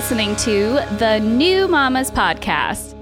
listening to the New Mamas Podcast.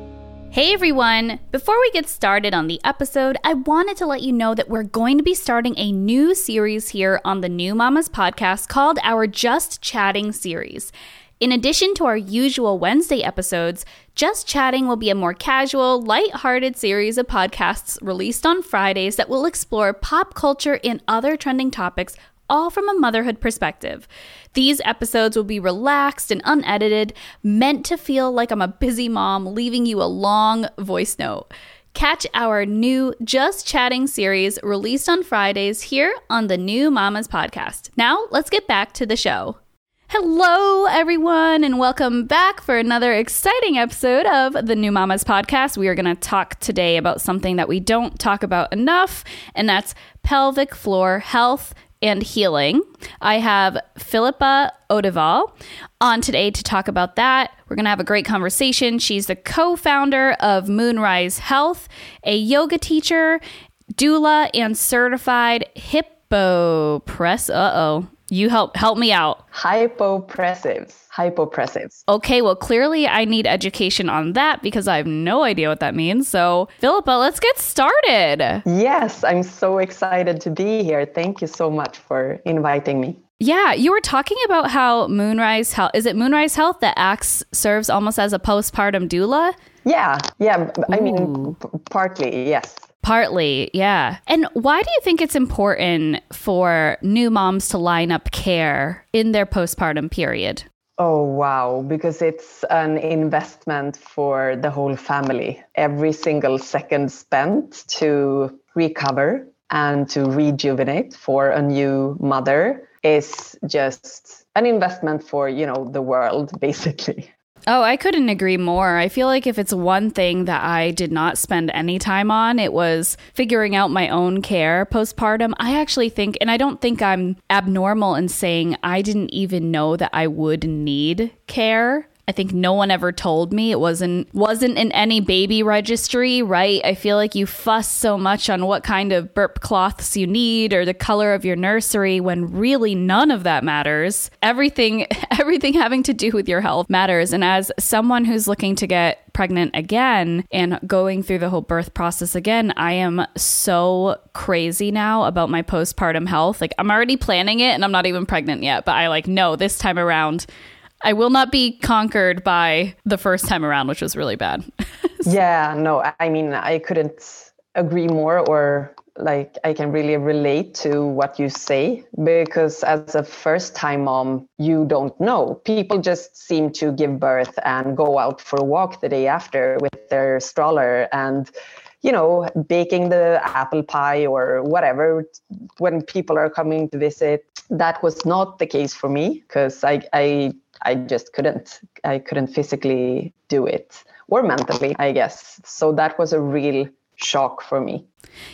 Hey everyone! Before we get started on the episode, I wanted to let you know that we're going to be starting a new series here on the New Mamas Podcast called our Just Chatting series. In addition to our usual Wednesday episodes, Just Chatting will be a more casual, light-hearted series of podcasts released on Fridays that will explore pop culture and other trending topics all from a motherhood perspective. These episodes will be relaxed and unedited, meant to feel like I'm a busy mom leaving you a long voice note. Catch our new Just Chatting series released on Fridays here on the New Mamas podcast. Now, let's get back to the show. Hello, everyone, and welcome back for another exciting episode of the New Mamas podcast. We are going to talk today about something that we don't talk about enough, and that's pelvic floor health and healing. I have Filippa Odevall on today to talk about that. We're going to have a great conversation. She's the co founder of Moonrise Health, a yoga teacher, doula, and certified hippo press. Uh oh. You help help me out. Hypopressives. Hypopressives. Okay, well clearly I need education on that because I have no idea what that means. So, Filippa, let's get started. Yes, I'm so excited to be here. Thank you so much for inviting me. Yeah, you were talking about how Moonrise Health is it Moonrise Health that acts serves almost as a postpartum doula? Yeah, yeah. I mean, p- partly, yes. Partly, yeah. And why do you think it's important for new moms to line up care in their postpartum period? Oh, wow. Because it's an investment for the whole family. Every single second spent to recover and to rejuvenate for a new mother is just an investment for, you know, the world, basically. Oh, I couldn't agree more. I feel like if it's one thing that I did not spend any time on, it was figuring out my own care postpartum. I actually think, and I don't think I'm abnormal in saying I didn't even know that I would need care I think no one ever told me it wasn't wasn't in any baby registry, right? I feel like you fuss so much on what kind of burp cloths you need or the color of your nursery when really none of that matters. Everything everything having to do with your health matters. And as someone who's looking to get pregnant again and going through the whole birth process again, I am so crazy now about my postpartum health. Like I'm already planning it and I'm not even pregnant yet, but I like know this time around I will not be conquered by the first time around, which was really bad. yeah, no, I mean, I couldn't agree more or like I can really relate to what you say because as a first time mom, you don't know. People just seem to give birth and go out for a walk the day after with their stroller and you know, baking the apple pie or whatever when people are coming to visit. That was not the case for me because I, I I just couldn't. I couldn't physically do it or mentally, I guess. So that was a real shock for me.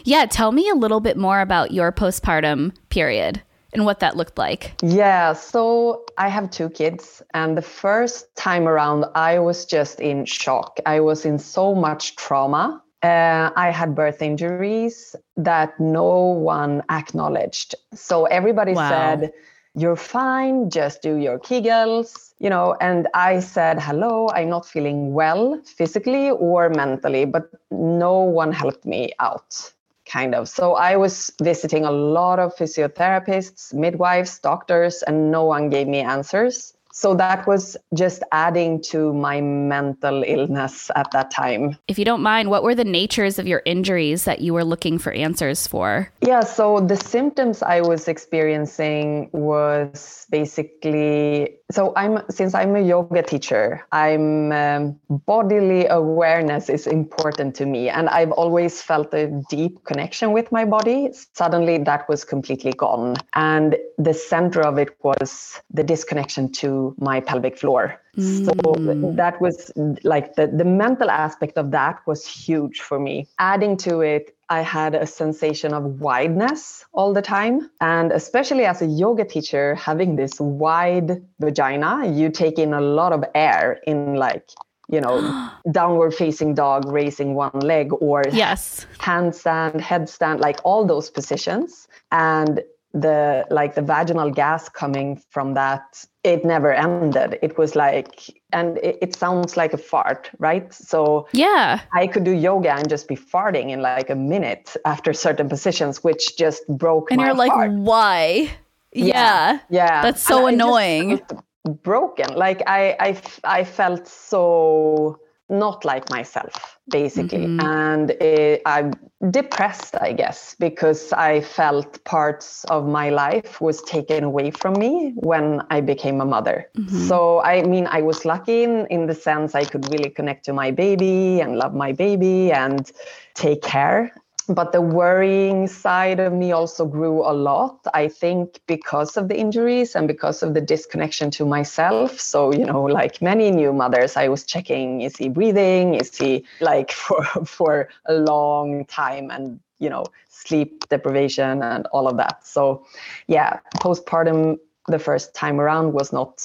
Yeah, tell me a little bit more about your postpartum period and what that looked like. Yeah, so I have two kids, and the first time around, I was just in shock. I was in so much trauma. Uh, I had birth injuries that no one acknowledged. So everybody wow. said, you're fine, just do your Kegels, you know. And I said, hello, I'm not feeling well physically or mentally, but no one helped me out, kind of. So I was visiting a lot of physiotherapists, midwives, doctors, and no one gave me answers so that was just adding to my mental illness at that time. If you don't mind, what were the natures of your injuries that you were looking for answers for? Yeah, so the symptoms I was experiencing was basically so I'm since I'm a yoga teacher, I'm um, bodily awareness is important to me and I've always felt a deep connection with my body. Suddenly that was completely gone and the center of it was the disconnection to my pelvic floor. Mm. So that was like the, the mental aspect of that was huge for me. Adding to it, I had a sensation of wideness all the time. And especially as a yoga teacher, having this wide vagina, you take in a lot of air in like you know, downward facing dog raising one leg or yes, handstand, headstand, like all those positions. And the like the vaginal gas coming from that it never ended. It was like and it, it, sounds like a fart right? So yeah. I could do yoga and just be farting in like a minute after certain positions which just broke and you're like heart. why? Yeah. yeah. yeah. That's so annoying. broken. Like I, I i felt so not like myself basically mm-hmm. and it, i'm depressed i guess because i felt parts of my life was taken away from me when i became a mother mm-hmm. so i mean i was lucky in, in the sense i could really connect to my baby and love my baby and take care but the worrying side of me also grew a lot i think because of the injuries and because of the disconnection to myself. So you know like many new mothers i was checking is he breathing? Is he like for for a long time and you know sleep deprivation and all of that. So yeah postpartum the first time around was not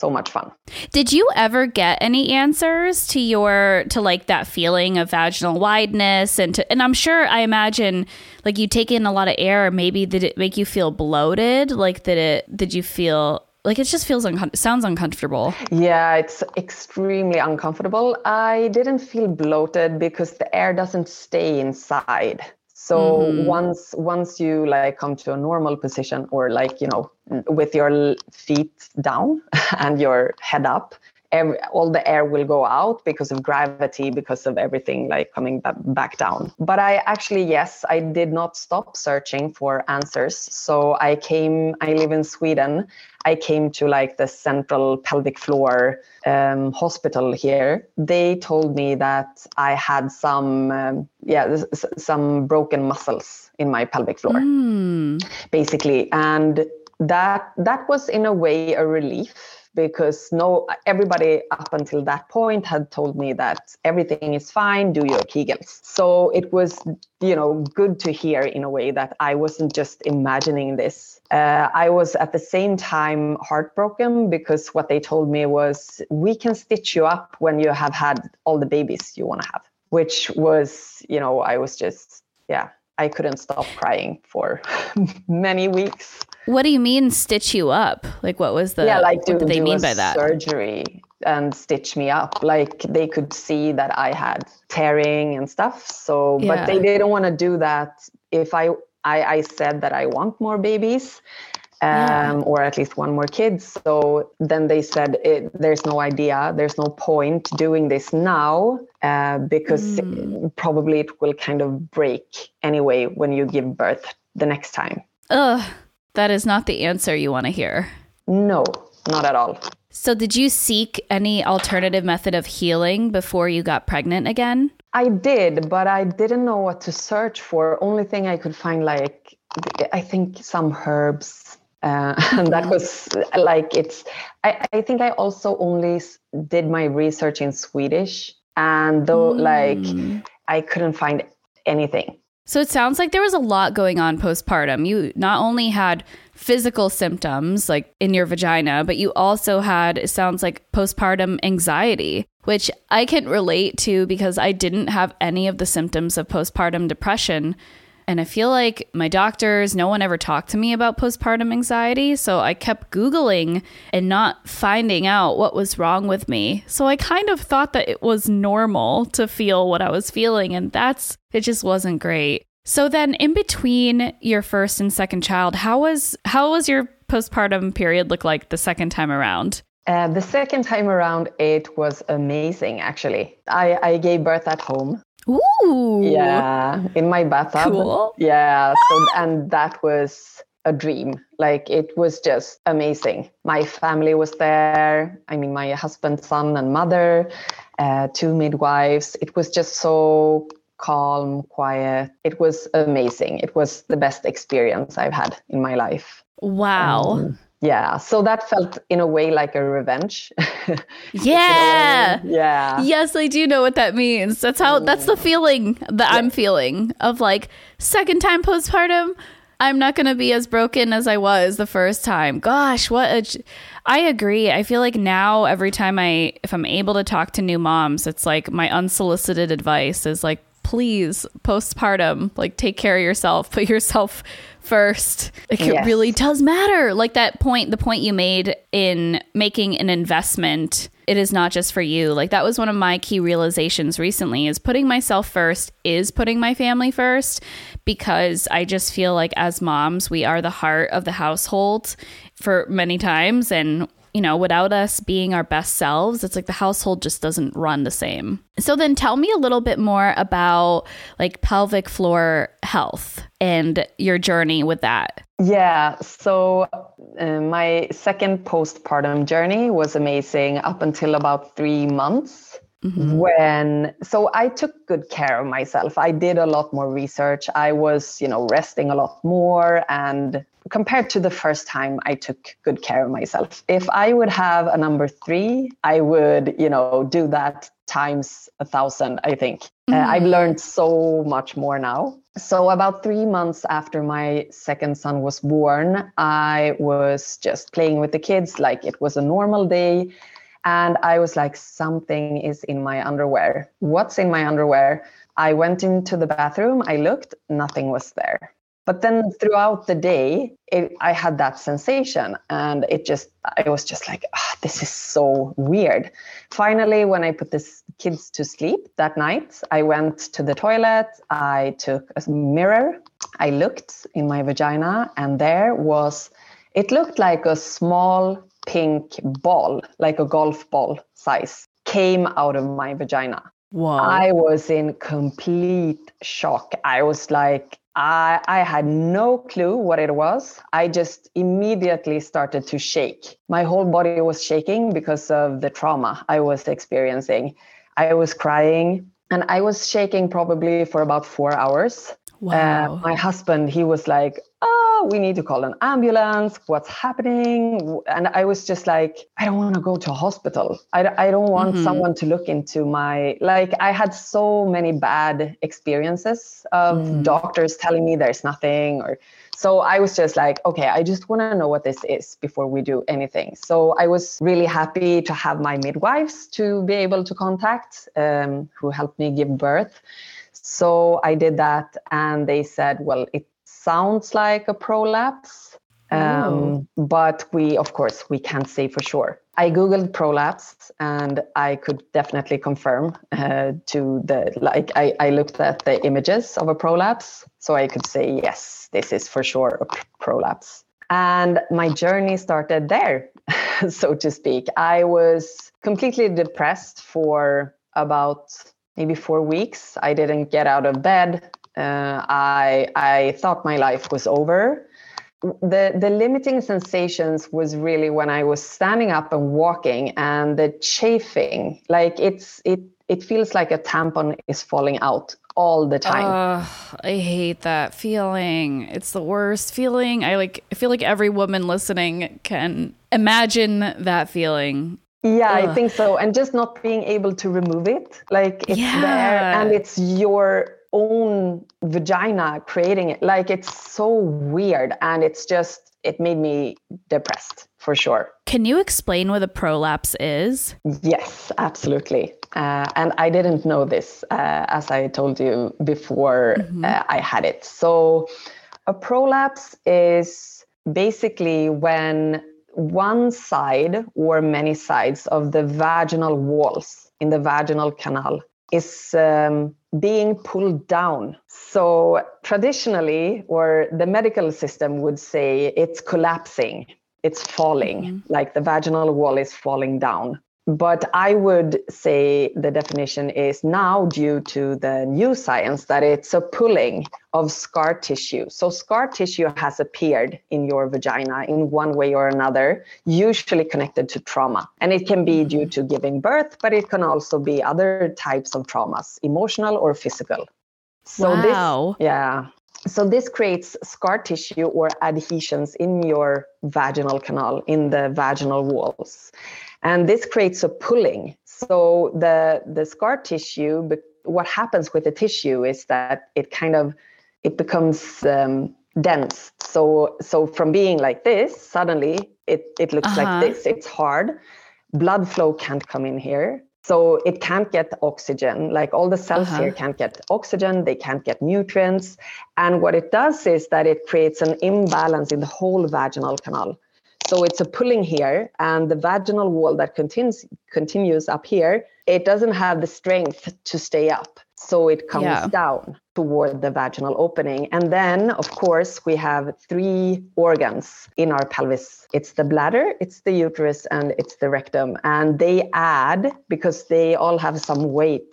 so much fun. Did you ever get any answers to your to like that feeling of vaginal wideness and to and I'm sure I imagine like you take in a lot of air maybe did it make you feel bloated? Like did it did you feel like it just feels uncom- sounds uncomfortable. Yeah it's extremely uncomfortable. I didn't feel bloated because the air doesn't stay inside so mm-hmm. once once you like come to a normal position or like you know with your feet down and your head up every, all the air will go out because of gravity because of everything like coming back down but i actually yes i did not stop searching for answers so i came i live in sweden I came to like the central pelvic floor um, hospital here, they told me that I had some, um, yeah, some broken muscles in my pelvic floor, mm. basically, and that that was in a way a relief because no everybody up until that point had told me that everything is fine do your kegels. So it was you know good to hear in a way that i wasn't just imagining this. Uh, i was at the same time heartbroken because what they told me was we can stitch you up when you have had all the babies you want to have which was you know i was just yeah i couldn't stop crying for many weeks what do you mean stitch you up? Like what was the Yeah, like do, what they mean by that? Surgery and stitch me up. Like they could see that I had tearing and stuff. So yeah. but they didn't want to do that if I I, I said that I want more babies. Um, yeah. or at least one more kid. So then they said, it, "There's no idea. There's no point doing this now uh, because mm. probably it will kind of break anyway when you give birth the next time." Ugh. That is not the answer you want to hear. No, not at all. So, did you seek any alternative method of healing before you got pregnant again? I did, but I didn't know what to search for. Only thing I could find, like, I think some herbs. Uh, and that was like, it's, I, I think I also only did my research in Swedish. And though, mm. like, I couldn't find anything. So it sounds like there was a lot going on postpartum. You not only had physical symptoms like in your vagina, but you also had, it sounds like, postpartum anxiety, which I can relate to because I didn't have any of the symptoms of postpartum depression. And I feel like my doctors, no one ever talked to me about postpartum anxiety. So I kept Googling and not finding out what was wrong with me. So I kind of thought that it was normal to feel what I was feeling. And that's, it just wasn't great. So then in between your first and second child, how was, how was your postpartum period look like the second time around? Uh, the second time around, it was amazing, actually. I, I gave birth at home. Ooh. Yeah, in my bathtub. Cool. Yeah. So and that was a dream. Like it was just amazing. My family was there. I mean, my husband, son, and mother, uh, two midwives. It was just so calm, quiet. It was amazing. It was the best experience I've had in my life. Wow. Um, yeah so that felt in a way like a revenge yeah yeah yes i do know what that means that's how that's the feeling that yeah. i'm feeling of like second time postpartum i'm not going to be as broken as i was the first time gosh what a I agree. I feel like now every time I if I'm able to talk to new moms, it's like my unsolicited advice is like please postpartum like take care of yourself put yourself first. Like yes. it really does matter. Like that point the point you made in making an investment it is not just for you. Like that was one of my key realizations recently is putting myself first is putting my family first because i just feel like as moms we are the heart of the household for many times and you know, without us being our best selves, it's like the household just doesn't run the same. So then tell me a little bit more about like pelvic floor health and your journey with that. Yeah, so uh, my second postpartum journey was amazing up until about 3 months. Mm-hmm. When so I took good care of myself. I did a lot more research. I was, you know, resting a lot more and compared to the first time I took good care of myself. If I would have a number three, I would, you know, do that times a thousand, I think. Mm. Uh, I've learned so much more now. So, about three months after my second son was born, I was just playing with the kids like it was a normal day. And I was like, something is in my underwear. What's in my underwear? I went into the bathroom, I looked, nothing was there. But then throughout the day, it, I had that sensation, and it just, I was just like, oh, this is so weird. Finally, when I put the kids to sleep that night, I went to the toilet, I took a mirror, I looked in my vagina, and there was, it looked like a small pink ball, like a golf ball size, came out of my vagina. Wow. I was in complete shock. I was like, I, I had no clue what it was. I just immediately started to shake. My whole body was shaking because of the trauma I was experiencing. I was crying and I was shaking probably for about four hours. Wow. Uh, my husband, he was like, oh, we need to call an ambulance. What's happening? And I was just like, I don't want to go to a hospital. I, I don't want mm-hmm. someone to look into my, like, I had so many bad experiences of mm. doctors telling me there's nothing or, so I was just like, okay, I just want to know what this is before we do anything. So I was really happy to have my midwives to be able to contact, um, who helped me give birth. So I did that, and they said, well, it sounds like a prolapse. Um, oh. but we, of course, we can't say for sure. I googled prolapse, and I could definitely confirm uh, to the like. I, I looked at the images of a prolapse, so I could say yes, this is for sure a prolapse. And my journey started there, so to speak. I was completely depressed for about maybe four weeks. I didn't get out of bed. Uh, I I thought my life was over. The the limiting sensations was really when I was standing up and walking, and the chafing. Like it's it it feels like a tampon is falling out all the time. Uh, I hate that feeling. It's the worst feeling. I like I feel like every woman listening can imagine that feeling. Yeah, Ugh. I think so. And just not being able to remove it. Like it's yeah. there and it's your own vagina creating it. Like it's so weird. And it's just, it made me depressed for sure. Can you explain what a prolapse is? Yes, absolutely. Uh, and I didn't know this, uh, as I told you before mm-hmm. uh, I had it. So a prolapse is basically when one side or many sides of the vaginal walls in the vaginal canal is um, being pulled down. So, traditionally, or the medical system would say it's collapsing, it's falling, mm-hmm. like the vaginal wall is falling down. But I would say the definition is now due to the new science that it's a pulling of scar tissue. So, scar tissue has appeared in your vagina in one way or another, usually connected to trauma. And it can be mm-hmm. due to giving birth, but it can also be other types of traumas, emotional or physical. So, wow. this, yeah. So, this creates scar tissue or adhesions in your vaginal canal, in the vaginal walls and this creates a pulling so the the scar tissue what happens with the tissue is that it kind of it becomes um, dense so so from being like this suddenly it it looks uh-huh. like this it's hard blood flow can't come in here So it can't get oxygen. Like all the cells Uh-huh. here can't get oxygen, they can't get nutrients. And what it does is that it creates an imbalance in the whole vaginal canal. So it's a pulling here, and the vaginal wall that continues continues up here, it doesn't have the strength to stay up. So it comes Yeah. down toward the vaginal opening. And then, of course, we have three organs in our pelvis it's the bladder, it's the uterus, and it's the rectum. And they add, because they all have some weight,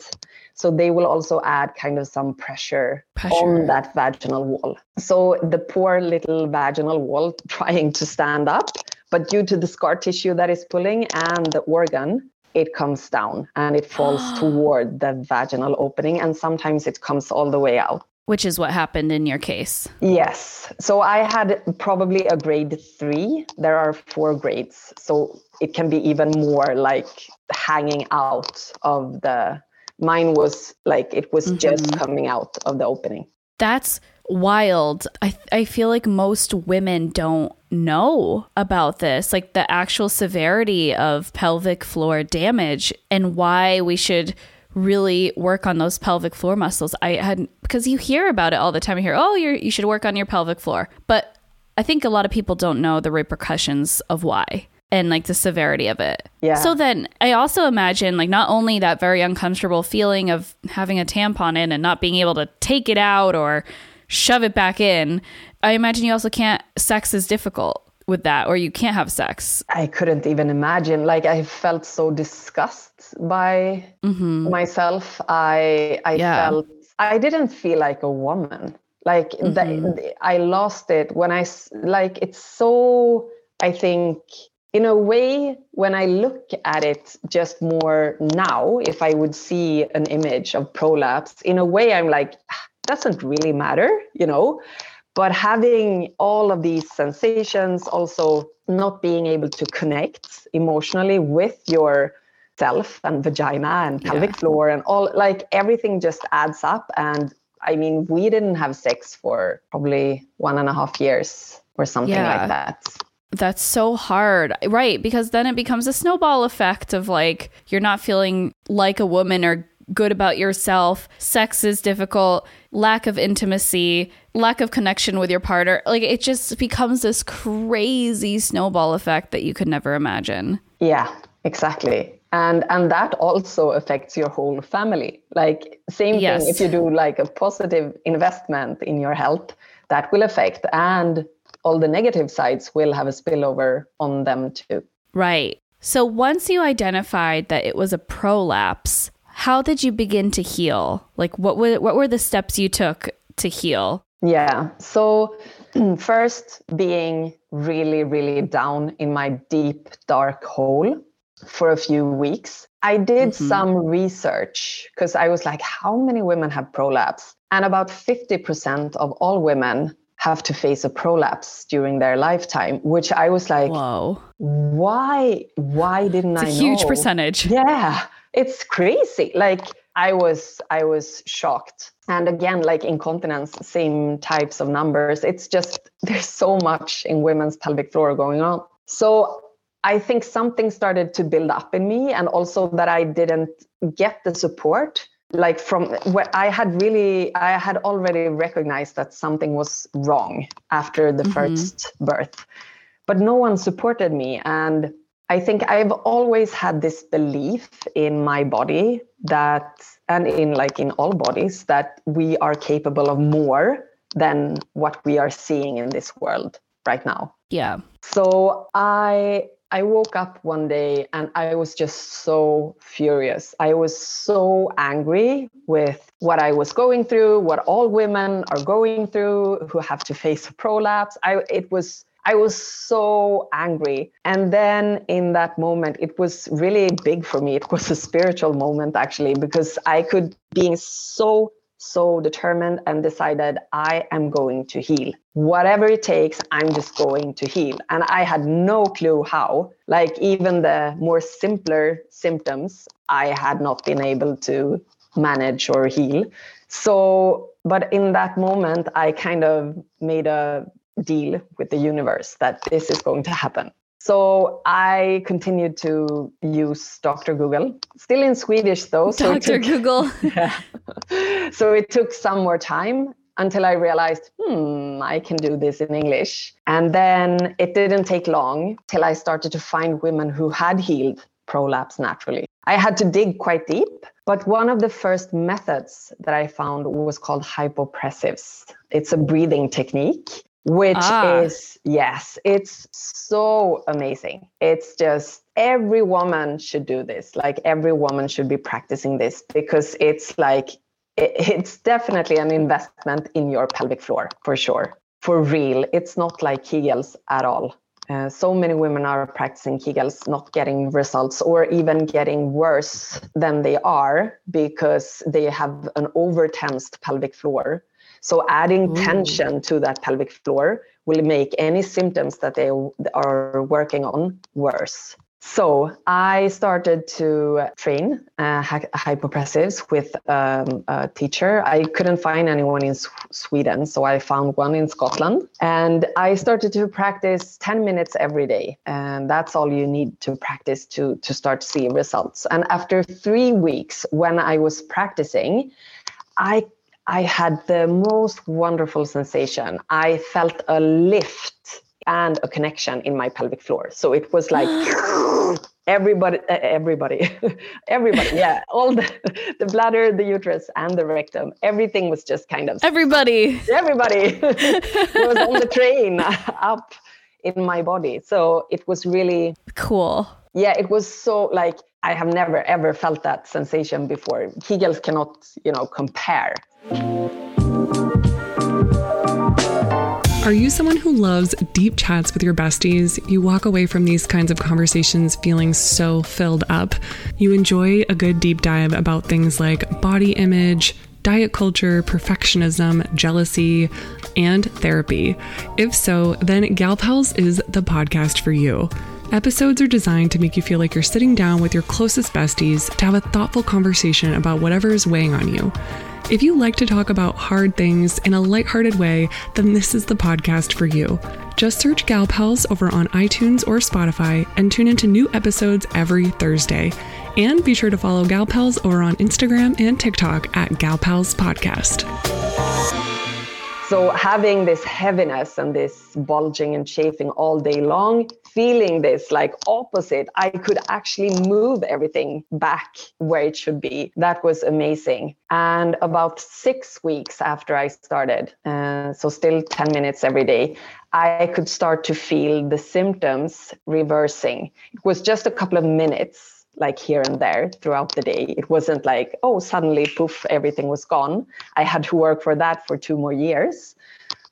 so they will also add kind of some pressure, Pressure. on that vaginal wall. So the poor little vaginal wall trying to stand up, but due to the scar tissue that is pulling and the organ, it comes down and it falls toward the vaginal opening. And sometimes it comes all the way out. Which is what happened in your case. Yes. So I had probably a grade three. There are four grades. So it can be even more like hanging out of the. Mine was like it was just mm-hmm. coming out of the opening. That's wild. I I feel like most women don't know about this, like the actual severity of pelvic floor damage and why we should really work on those pelvic floor muscles. I had because you hear about it all the time. You hear, "Oh, you you should work on your pelvic floor." But I think a lot of people don't know the repercussions of why and like the severity of it. Yeah. So then I also imagine like not only that very uncomfortable feeling of having a tampon in and not being able to take it out or shove it back in, I imagine you also can't sex is difficult with that or you can't have sex. I couldn't even imagine. Like I felt so disgusted by mm-hmm. myself. I I Yeah. felt I didn't feel like a woman. Like the, mm-hmm. I lost it when I like it's so. I think in a way when I look at it just more now, if I would see an image of prolapse, in a way I'm like "Ah, doesn't really matter, you know? But having all of these sensations also not being able to connect emotionally with your self and vagina and pelvic floor and all like everything just adds up. And i mean we didn't have sex for probably one and a half years or something Yeah. like that That's so hard. Right, because then it becomes a snowball effect of like you're not feeling like a woman or good about yourself. Sex is difficult, lack of intimacy, lack of connection with your partner. Like it just becomes this crazy snowball effect that you could never imagine. Yeah, exactly. And and that also affects your whole family. Like same Yes. thing if you do like a positive investment in your health, that will affect and all the negative sides will have a spillover on them too. Right. So once you identified that it was a prolapse, how did you begin to heal? Like what were what were the steps you took to heal? Yeah. So first being really, really down in my deep dark hole for a few weeks. I did mm-hmm. some research because I was like, how many women have prolapse? And about 50% of all women have to face a prolapse during their lifetime, which I was like, Whoa. why why didn't I?" It's a huge know? percentage. yeah it's crazy like i was i was shocked and again like incontinence same types of numbers it's just there's so much in women's pelvic floor going on so i think something started to build up in me and also that i didn't get the support like from where i had really i had already recognized that something was wrong after the mm-hmm. first birth but no one supported me. And i think i've always had this belief in my body that and in like in all bodies that we are capable of more than what we are seeing in this world right now. Yeah. so I I woke up one day and I was just so furious. I was so angry with what I was going through, what all women are going through who have to face a prolapse. I it was I was so angry. And then in that moment it was really big for me. It was a spiritual moment actually because I could being so so determined and decided I am going to heal. Whatever it takes, I'm just going to heal. And I had no clue how. Like, even the more simpler symptoms, I had not been able to manage or heal. So, but in that moment, I kind of made a deal with the universe that this is going to happen. So I continued to use Dr. Google, still in Swedish though. So Dr. Took, Google. yeah. So it took some more time until I realized, hmm, I can do this in English. And then it didn't take long till I started to find women who had healed prolapse naturally. I had to dig quite deep, but one of the first methods that I found was called hypopressives. It's a breathing technique which ah. is yes it's so amazing it's just every woman should do this like every woman should be practicing this because it's like it's definitely an investment in your pelvic floor for sure for real it's not like kegels at all uh, so many women are practicing Kegels, not getting results or even getting worse than they are because they have an over tensed pelvic floor. So, adding tension to that pelvic floor will make any symptoms that they are working on worse. So I started to train uh, hypopressives with um, a teacher. I couldn't find anyone in Sweden, so I found one in Scotland. And I started to practice 10 minutes every day. And that's all you need to practice to, to start to see results. And after three weeks, when I was practicing, I I had the most wonderful sensation. I felt a lift and a connection in my pelvic floor. So it was like everybody, uh, everybody, everybody, yeah, all the, the bladder, the uterus, and the rectum, everything was just kind of everybody, everybody was on the train up in my body. So it was really cool. Yeah, it was so like I have never ever felt that sensation before. Kegels cannot, you know, compare. Are you someone who loves deep chats with your besties? You walk away from these kinds of conversations feeling so filled up. You enjoy a good deep dive about things like body image, diet culture, perfectionism, jealousy, and therapy. If so, then Gal Pals is the podcast for you. Episodes are designed to make you feel like you're sitting down with your closest besties to have a thoughtful conversation about whatever is weighing on you. If you like to talk about hard things in a lighthearted way, then this is the podcast for you. Just search Gal Pals over on iTunes or Spotify and tune into new episodes every Thursday. And be sure to follow Gal Pals over on Instagram and TikTok at Gal Pals Podcast. So having this heaviness and this bulging and chafing all day long, feeling this like opposite, I could actually move everything back where it should be. That was amazing. And about six weeks after I started, uh, so still 10 minutes every day, I could start to feel the symptoms reversing. It was just a couple of minutes like here and there throughout the day. It wasn't like, oh, suddenly, poof, everything was gone. I had to work for that for two more years.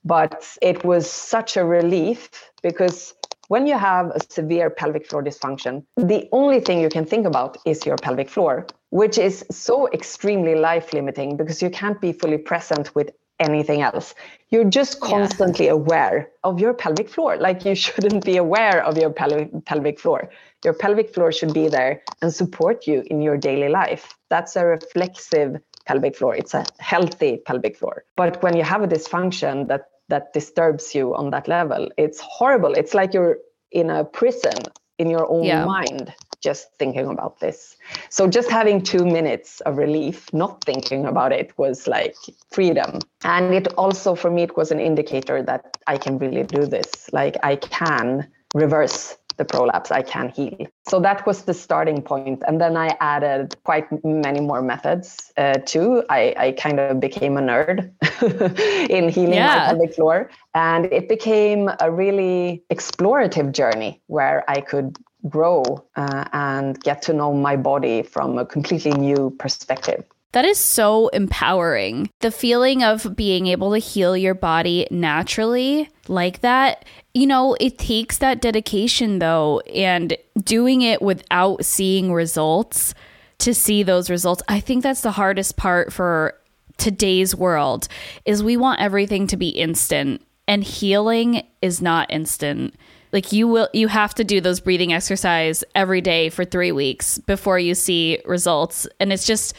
But it was such a relief because when you have a severe pelvic floor dysfunction, the only thing you can think about is your pelvic floor, which is so extremely life limiting because you can't be fully present with anything else. You're just constantly yeah. aware of your pelvic floor. Like you shouldn't be aware of your pelvic pelvic floor. Your pelvic floor should be there and support you in your daily life. That's a reflexive pelvic floor. It's a healthy pelvic floor. But when you have a dysfunction that that disturbs you on that level, it's horrible. It's like you're in a prison in your own yeah. mind just thinking about this. So just having two minutes of relief, not thinking about it, was like freedom. And it also, for me, it was an indicator that I can really do this. Like I can reverse the prolapse, I can heal. So that was the starting point. And then I added quite many more methods uh, too. I, I kind of became a nerd in healing yeah. my pelvic floor. And it became a really explorative journey where I could grow uh, and get to know my body from a completely new perspective. That is so empowering. The feeling of being able to heal your body naturally like that, you know, it takes that dedication though, and doing it without seeing results to see those results. I think that's the hardest part for today's world is we want everything to be instant and healing is not instant like you will you have to do those breathing exercise every day for 3 weeks before you see results and it's just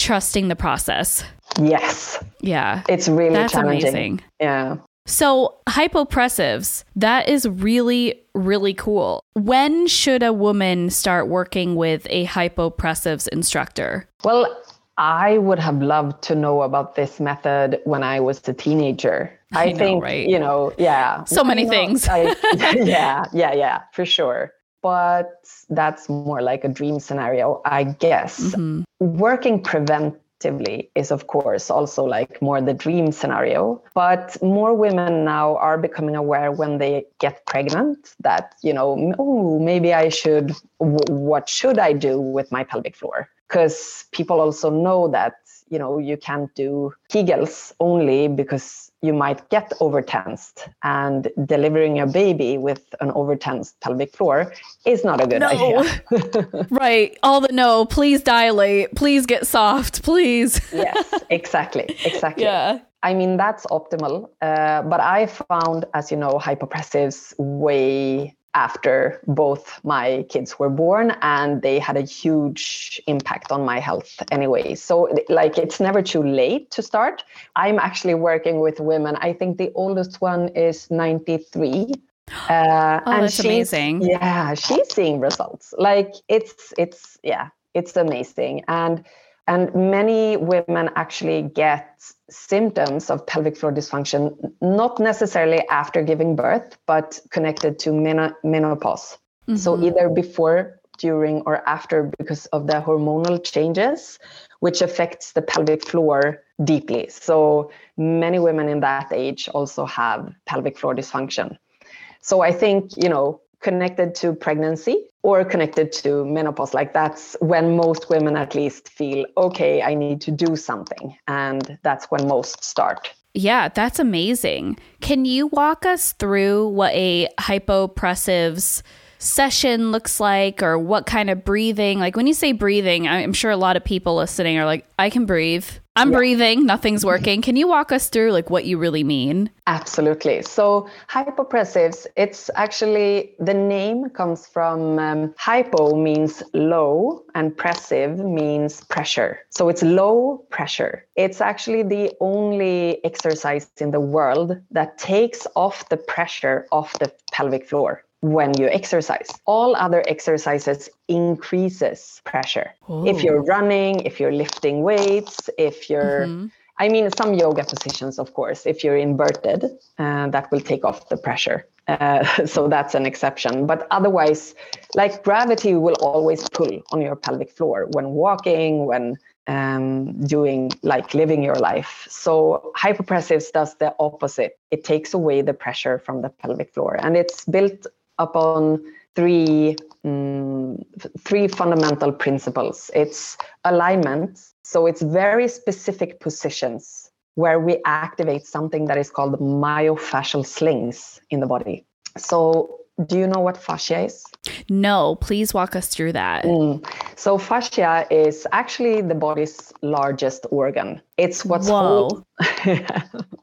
trusting the process. Yes. Yeah. It's really That's challenging. Amazing. Yeah. So, hypopressives, that is really, really cool. When should a woman start working with a hypopressives instructor? Well, I would have loved to know about this method when I was a teenager. I, I know, think, right? you know, yeah. So many things. I, yeah, yeah, yeah, for sure. But that's more like a dream scenario, I guess. Mm-hmm. Working preventively is, of course, also like more the dream scenario. But more women now are becoming aware when they get pregnant that, you know, oh, maybe I should, what should I do with my pelvic floor? Because people also know that you know you can't do kegels only because you might get overtensed and delivering a baby with an overtensed pelvic floor is not a good no. idea. Right. All the no please dilate. Please get soft. Please. Yes exactly exactly. Yeah. I mean, that's optimal. Uh, but I found, as you know, hypopressives way after both my kids were born and they had a huge impact on my health anyway. So like it's never too late to start. I'm actually working with women. I think the oldest one is 93 uh, oh, and that's amazing. Yeah she's seeing results. Like it's it's yeah it's amazing. And and many women actually get symptoms of pelvic floor dysfunction, not necessarily after giving birth, but connected to menopause. Mm-hmm. So either before, during, or after because of the hormonal changes, which affects the pelvic floor deeply. So many women in that age also have pelvic floor dysfunction. So I think, you know, connected to pregnancy or connected to menopause. Like that's when most women at least feel, okay, I need to do something. And that's when most start. Yeah, that's amazing. Can you walk us through what a hypopressives session looks like or what kind of breathing? Like when you say breathing, I'm sure a lot of people listening are like, I can breathe. I'm yeah. breathing, nothing's working. Can you walk us through like what you really mean? Absolutely. So hypopressives, it's actually the name comes from um, hypo means low and pressive means pressure. So it's low pressure. It's actually the only exercise in the world that takes off the pressure off the pelvic floor when you exercise. All other exercises increases pressure. Ooh. If you're running, if you're lifting weights, if you're mm-hmm. I mean, some yoga positions, of course, if you're inverted, uh, that will take off the pressure. Uh, so that's an exception. But otherwise, like gravity will always pull on your pelvic floor when walking, when um, doing like living your life. So hypopressives does the opposite. It takes away the pressure from the pelvic floor, and it's built upon three um, three fundamental principles. It's alignment, so it's very specific positions where we activate something that is called myofascial slings in the body. So do you know what fascia is? No, please walk us through that. Mm. So fascia is actually the body's largest organ. It's what's hold-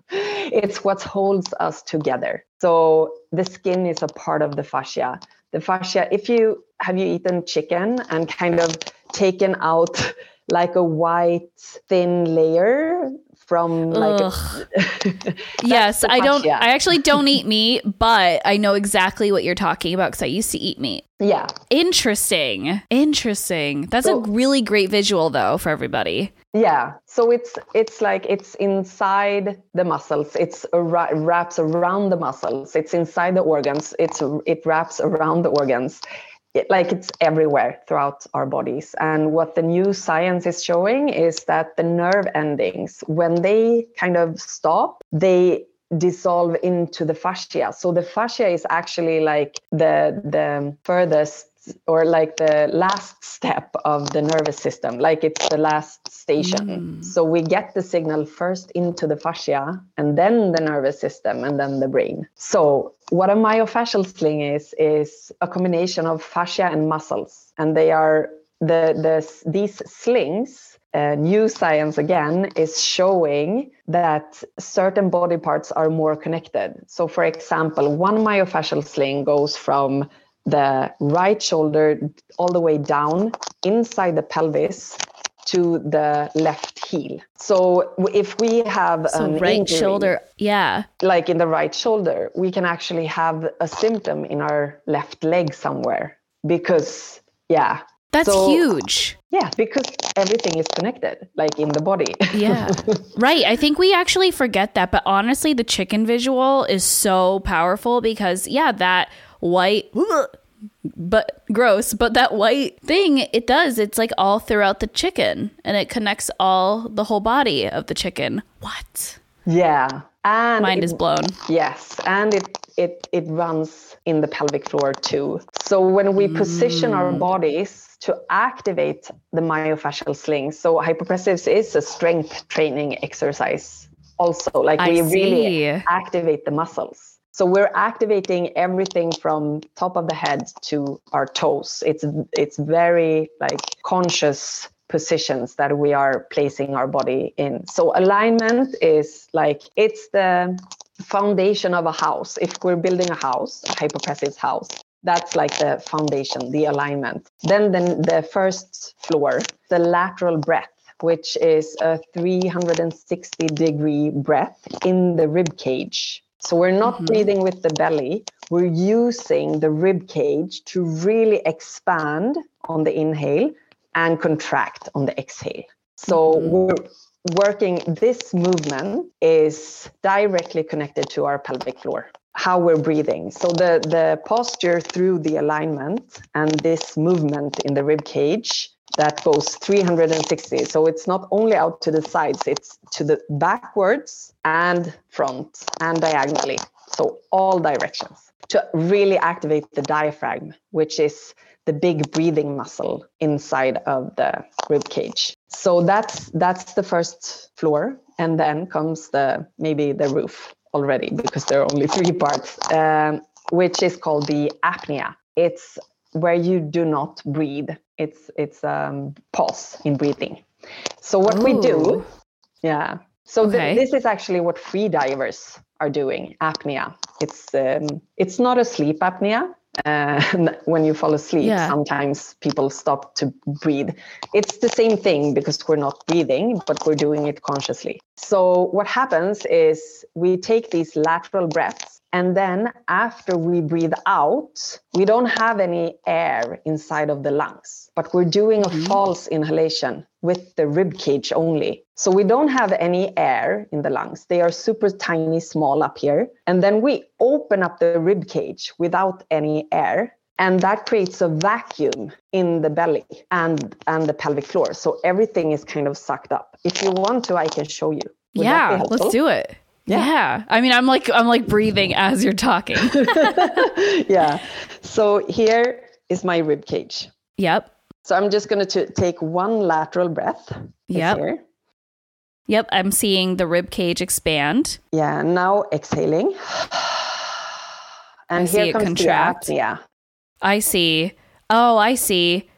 it's what holds us together. So the skin is a part of the fascia. The fascia, if you have you eaten chicken and kind of taken out like a white thin layer from like yes i don't i actually don't eat meat but i know exactly what you're talking about because i used to eat meat. Yeah. Interesting. Interesting. That's so, a really great visual though for everybody. Yeah. So it's it's like it's inside the muscles. It's wraps around the muscles. It's inside the organs. It's it wraps around the organs it, like it's everywhere throughout our bodies. And what the new science is showing is that the nerve endings, when they kind of stop, they dissolve into the fascia. So the fascia is actually like the the furthest or like the last step of the nervous system, like it's the last station. Mm. So we get the signal first into the fascia and then the nervous system and then the brain. So what a myofascial sling is is a combination of fascia and muscles and they are the the these slings uh, new science again is showing that certain body parts are more connected. So, for example, one myofascial sling goes from the right shoulder all the way down inside the pelvis to the left heel. So if we have So an right injury, shoulder. Yeah. like in the right shoulder, we can actually have a symptom in our left leg somewhere because yeah, That's So- huge. yeah, because everything is connected, like in the body. Yeah. right. I think we actually forget that. But honestly, the chicken visual is so powerful because, yeah, that white, but gross, but that white thing, it does. It's like all throughout the chicken and it connects all the whole body of the chicken. What? yeah, and Mind it- is blown. Yes, and it it it runs in the pelvic floor too. So when we position our Mm. bodies to activate the myofascial sling, so hypopressives is a strength training exercise. Also, like I we really activate the muscles. So we're activating everything from top of the head to our toes. It's it's very like conscious positions that we are placing our body in. So alignment is like it's the foundation of a house. If we're building a house, a hypopressive house, that's like the foundation, the alignment. Then then the first floor, the lateral breath, which is a 360 degree breath in the rib cage. So we're not mm-hmm. breathing with the belly. We're using the rib cage to really expand on the inhale and contract on the exhale. So mm-hmm. we're working this movement is directly connected to our pelvic floor how we're breathing so the the posture through the alignment and this movement in the rib cage that goes 360 so it's not only out to the sides it's to the backwards and front and diagonally so all directions to really activate the diaphragm which is the big breathing muscle inside of the rib cage. So that's that's the first floor, and then comes the maybe the roof already because there are only three parts, um, which is called the apnea. It's where you do not breathe. It's it's um, pause in breathing. So what we do, yeah. So th- this is actually what free divers are doing. Apnea. It's um, it's not a sleep apnea. Uh, when you fall asleep, Yeah. sometimes people stop to breathe. It's the same thing because we're not breathing, but we're doing it consciously. So what happens is we take these lateral breaths, and then after we breathe out, we don't have any air inside of the lungs, but we're doing a mm-hmm. false inhalation with the rib cage only. So we don't have any air in the lungs. They are super tiny, small up here. And then we open up the rib cage without any air. And that creates a vacuum in the belly and, and the pelvic floor. So everything is kind of sucked up. If you want to, I can show you. Would yeah, let's do it. Yeah. Yeah. I mean, I'm like I'm like breathing as you're talking. yeah. So here is my rib cage. yep. So I'm just going to take one lateral breath. Yep. Here. Yep, I'm seeing the rib cage expand. Yeah. Now exhaling. And I see here it comes contract. the apnea. I see. Oh, I see.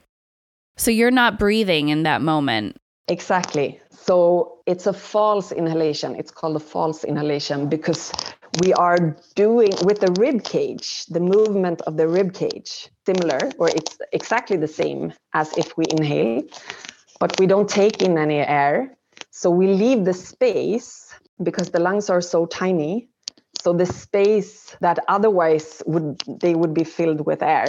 So you're not breathing in that moment. Exactly. So it's a false inhalation. It's called a false inhalation because we are doing with the rib cage, the movement of the rib cage, similar or it's exactly the same as if we inhale, but we don't take in any air. So we leave the space because the lungs are so tiny. So the space that otherwise would they would be filled with air,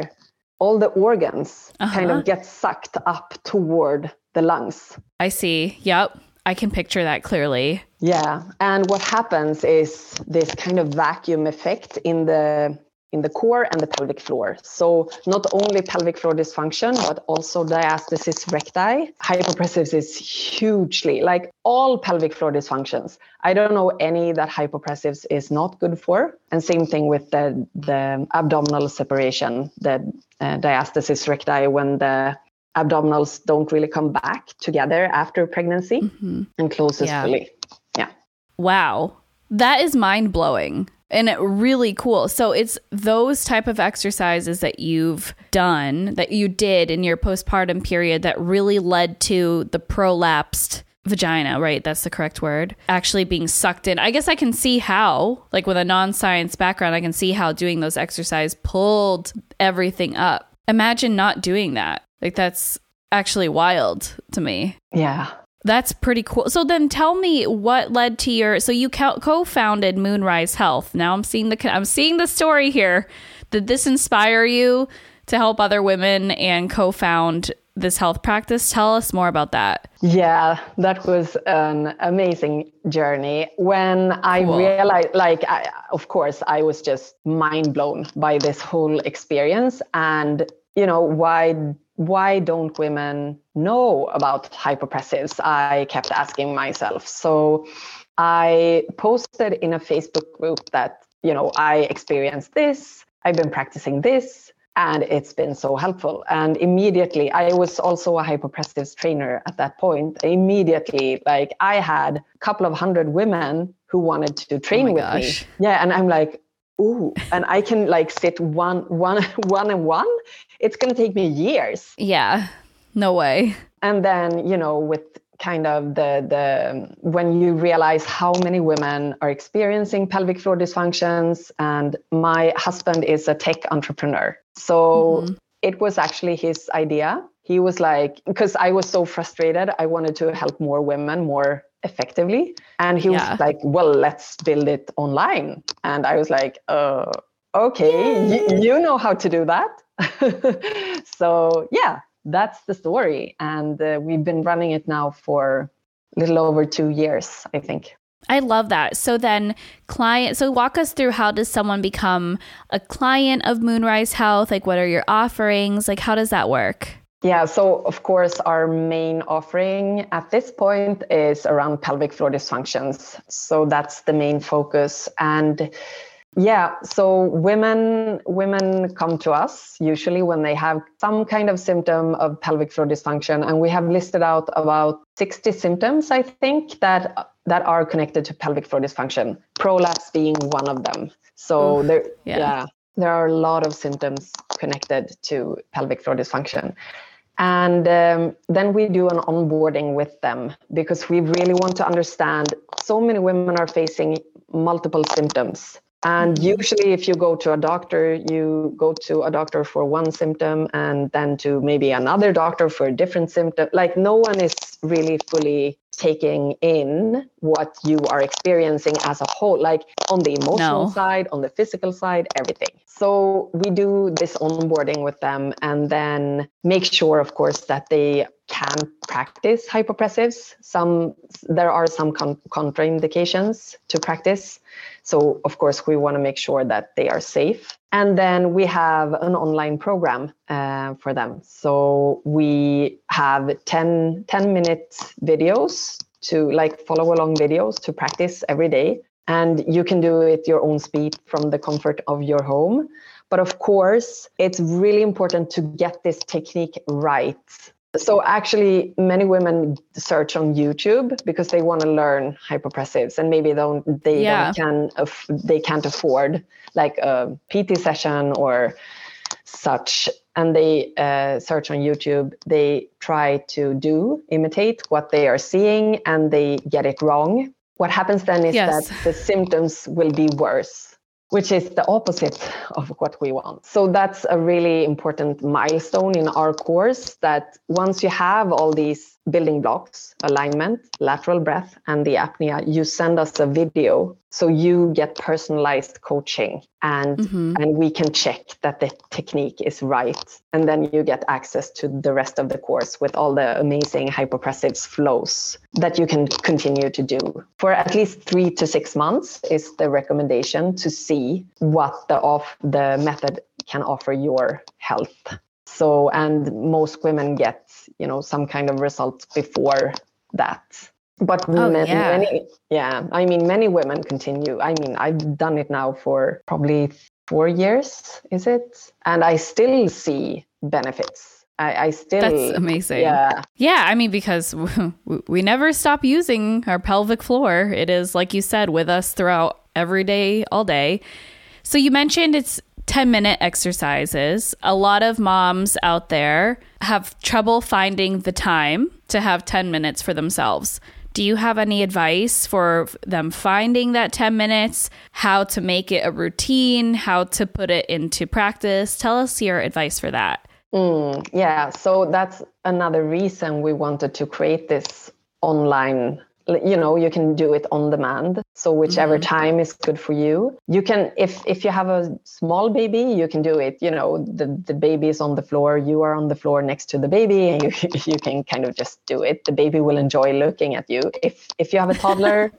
all the organs kind Uh-huh. of get sucked up toward the lungs. I see. Yep. I can picture that clearly. Yeah, and what happens is this kind of vacuum effect in the in the core and the pelvic floor. So not only pelvic floor dysfunction, but also diastasis recti. Hypopressives is hugely like all pelvic floor dysfunctions. I don't know any that hypopressives is not good for. And same thing with the the abdominal separation, the uh, diastasis recti when the abdominals don't really come back together after pregnancy mm-hmm. and closes Yeah. fully. Yeah. Wow. That is mind blowing and really cool. So it's those type of exercises that you've done that you did in your postpartum period that really led to the prolapsed vagina, right? That's the correct word. Actually being sucked in. I guess I can see how, like with a non-science background, I can see how doing those exercises pulled everything up. Imagine not doing that. Like that's actually wild to me. Yeah. That's pretty cool. So then tell me what led to your so you co-founded Moonrise Health. Now I'm seeing the I'm seeing the story here. Did this inspire you to help other women and co-found this health practice? Tell us more about that. Yeah, that was an amazing journey. When I cool. realized, like, I, of course, I was just mind blown by this whole experience. And, you know, why why don't women know about hypopressives? I kept asking myself. So I posted in a Facebook group that, you know, I experienced this, I've been practicing this, and it's been so helpful. And immediately, I was also a hypopressives trainer at that point. Immediately, like I had a couple of hundred women who wanted to train oh with gosh. me. Yeah, and I'm like, ooh, and I can like sit one, one, one and one. It's gonna take me years. Yeah, no way. And then you know, with kind of the the when you realize how many women are experiencing pelvic floor dysfunctions, and my husband is a tech entrepreneur, so. Mm-hmm. It was actually his idea. He was like, because I was so frustrated, I wanted to help more women more effectively. And he yeah. was like, well, let's build it online. And I was like, uh, okay, you know how to do that. so, yeah, that's the story. And uh, we've been running it now for a little over two years, I think. I love that. So then client so walk us through how does someone become a client of Moonrise Health? Like what are your offerings? Like how does that work? Yeah, so of course, our main offering at this point is around pelvic floor dysfunctions. So that's the main focus. And yeah, so women women come to us usually when they have some kind of symptom of pelvic floor dysfunction, and we have listed out about 60 symptoms, I think, that that are connected to pelvic floor dysfunction. Prolapse being one of them. So there, yeah. yeah, there are a lot of symptoms connected to pelvic floor dysfunction. And um, then we do an onboarding with them because we really want to understand so many women are facing multiple symptoms. And mm-hmm. usually, if you go to a doctor, you go to a doctor for one symptom and then to maybe another doctor for a different symptom. Like, no one is really fully taking in what you are experiencing as a whole, like on the emotional no. side, on the physical side, everything. So we do this onboarding with them and then make sure, of course, that they can practice hypopressives. Some there are some con- contraindications to practice. So of course we want to make sure that they are safe. And then we have an online program uh, for them. So we have 10, 10 minute videos to like follow along videos to practice every day. And you can do it your own speed from the comfort of your home. But of course, it's really important to get this technique right so actually, many women search on YouTube because they want to learn hypopressives, and maybe don't they yeah. don't can they can't afford like a PT session or such, and they uh, search on YouTube. They try to do imitate what they are seeing, and they get it wrong. What happens then is yes. that the symptoms will be worse which is the opposite of what we want. So that's a really important milestone in our course that once you have all these building blocks, alignment, lateral breath, and the apnea, you send us a video so you get personalized coaching and mm-hmm. and we can check that the technique is right. And then you get access to the rest of the course with all the amazing hypopressives flows that you can continue to do. For at least three to six months is the recommendation to see what the off the method can offer your health so and most women get you know some kind of results before that but oh, yeah. many yeah. I mean many women continue. I mean i've done it now for probably four years is it? And i still see benefits. I, I, still that's amazing. Yeah. Yeah i mean because we never stop using our pelvic floor. It is like you said with us throughout every day all day. So you mentioned it's 10 minute exercises. A lot of moms out there have trouble finding the time to have 10 minutes for themselves. Do you have any advice for them finding that 10 minutes, how to make it a routine, how to put it into practice? Tell us your advice for that. Mm, yeah, so that's another reason we wanted to create this online you know you can do it on demand. So whichever mm-hmm. time is good for you. You can if if you have a small baby you can do it you know the the baby is on the floor you are on the floor next to the baby and you you can kind of just do it. The baby will enjoy looking at you. If if you have a toddler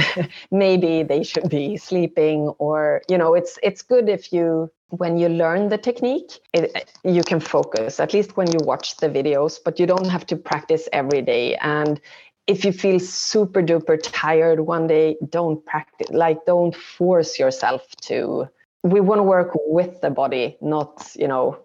maybe they should be sleeping or you know it's it's good if you when you learn the technique it, you can focus at least when you watch the videos but you don't have to practice every day. And if you feel super duper tired one day, don't practice, like, don't force yourself to. We want to work with the body, not, you know,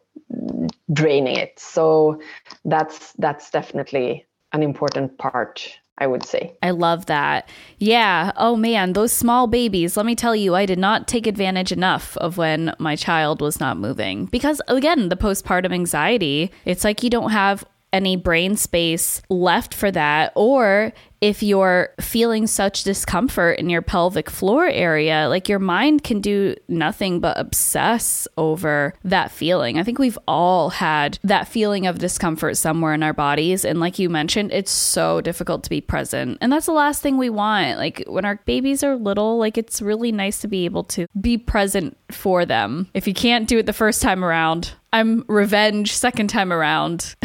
draining it. So that's that's definitely an important part I would say. I love that. Yeah. Oh man, those small babies. Let me tell you, I did not take advantage enough of when my child was not moving because, again, the postpartum anxiety, it's like you don't have any brain space left for that or if you're feeling such discomfort in your pelvic floor area, like your mind can do nothing but obsess over that feeling. I think we've all had that feeling of discomfort somewhere in our bodies. And like you mentioned, it's so difficult to be present. And that's the last thing we want. Like when our babies are little, like it's really nice to be able to be present for them. If you can't do it the first time around, I'm revenge second time around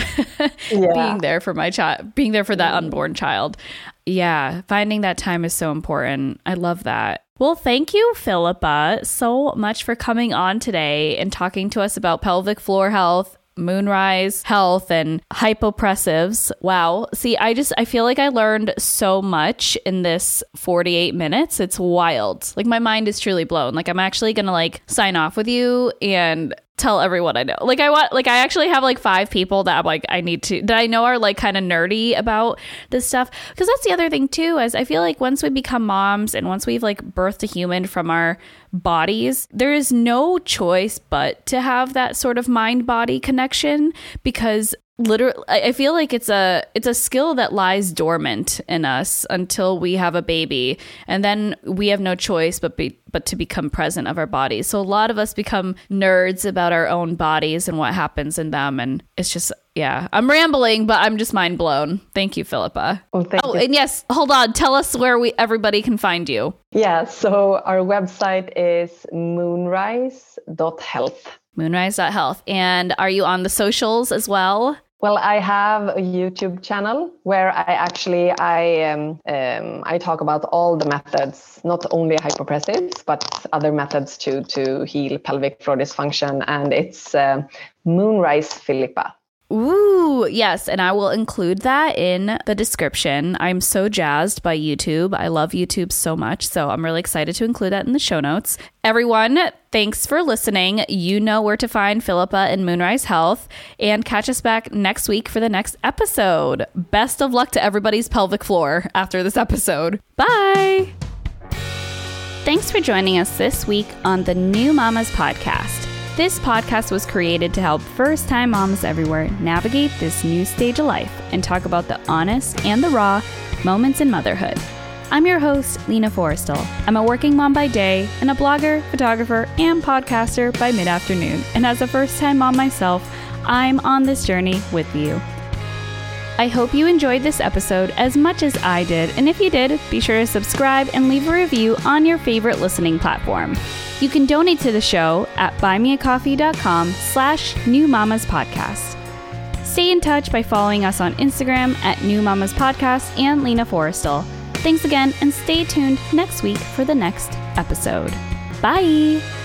yeah. being there for my child, being there for that mm. unborn child. Yeah, finding that time is so important. I love that. Well, thank you, Filippa, so much for coming on today and talking to us about pelvic floor health moonrise health and hypopressives. Wow. See i just i feel like i learned so much in this 48 minutes. It's wild. Like my mind is truly blown. Like i'm actually gonna like sign off with you and tell everyone I know. Like I want like I actually have like five people that I'm like I need to that I know are like kind of nerdy about this stuff. Because that's the other thing too is I feel like once we become moms and once we've like birthed a human from our bodies, there is no choice but to have that sort of mind body connection because literally i feel like it's a it's a skill that lies dormant in us until we have a baby. And then we have no choice but be but to become present of our bodies. So a lot of us become nerds about our own bodies and what happens in them. And it's just yeah. I'm rambling but i'm just mind blown. Thank you Filippa. Oh, thank oh you. and yes hold on. Tell us where we everybody can find you. Yeah so our website is moonrise.health moonrise.health and are you on the socials as well? Well, I have a YouTube channel where I actually I um, um, I talk about all the methods, not only hypopressives, but other methods to to heal pelvic floor dysfunction, and it's uh, Moonrise Filippa. Ooh, yes. And I will include that in the description. I'm so jazzed by YouTube. I love YouTube so much. So I'm really excited to include that in the show notes. Everyone, thanks for listening. You know where to find Filippa and Moonrise Health. And catch us back next week for the next episode. Best of luck to everybody's pelvic floor after this episode. Bye. Thanks for joining us this week on the New Mamas Podcast. This podcast was created to help first time moms everywhere navigate this new stage of life and talk about the honest and the raw moments in motherhood. I'm your host, Lina Forrestal. I'm a working mom by day and a blogger, photographer, and podcaster by mid afternoon. And as a first time mom myself, I'm on this journey with you. I hope you enjoyed this episode as much as I did, and if you did, be sure to subscribe and leave a review on your favorite listening platform. You can donate to the show at buymeacoffee.com slash New Mamas Podcast. Stay in touch by following us on Instagram at New Mamas Podcast and Lina Forrestal. Thanks again, and stay tuned next week for the next episode. Bye!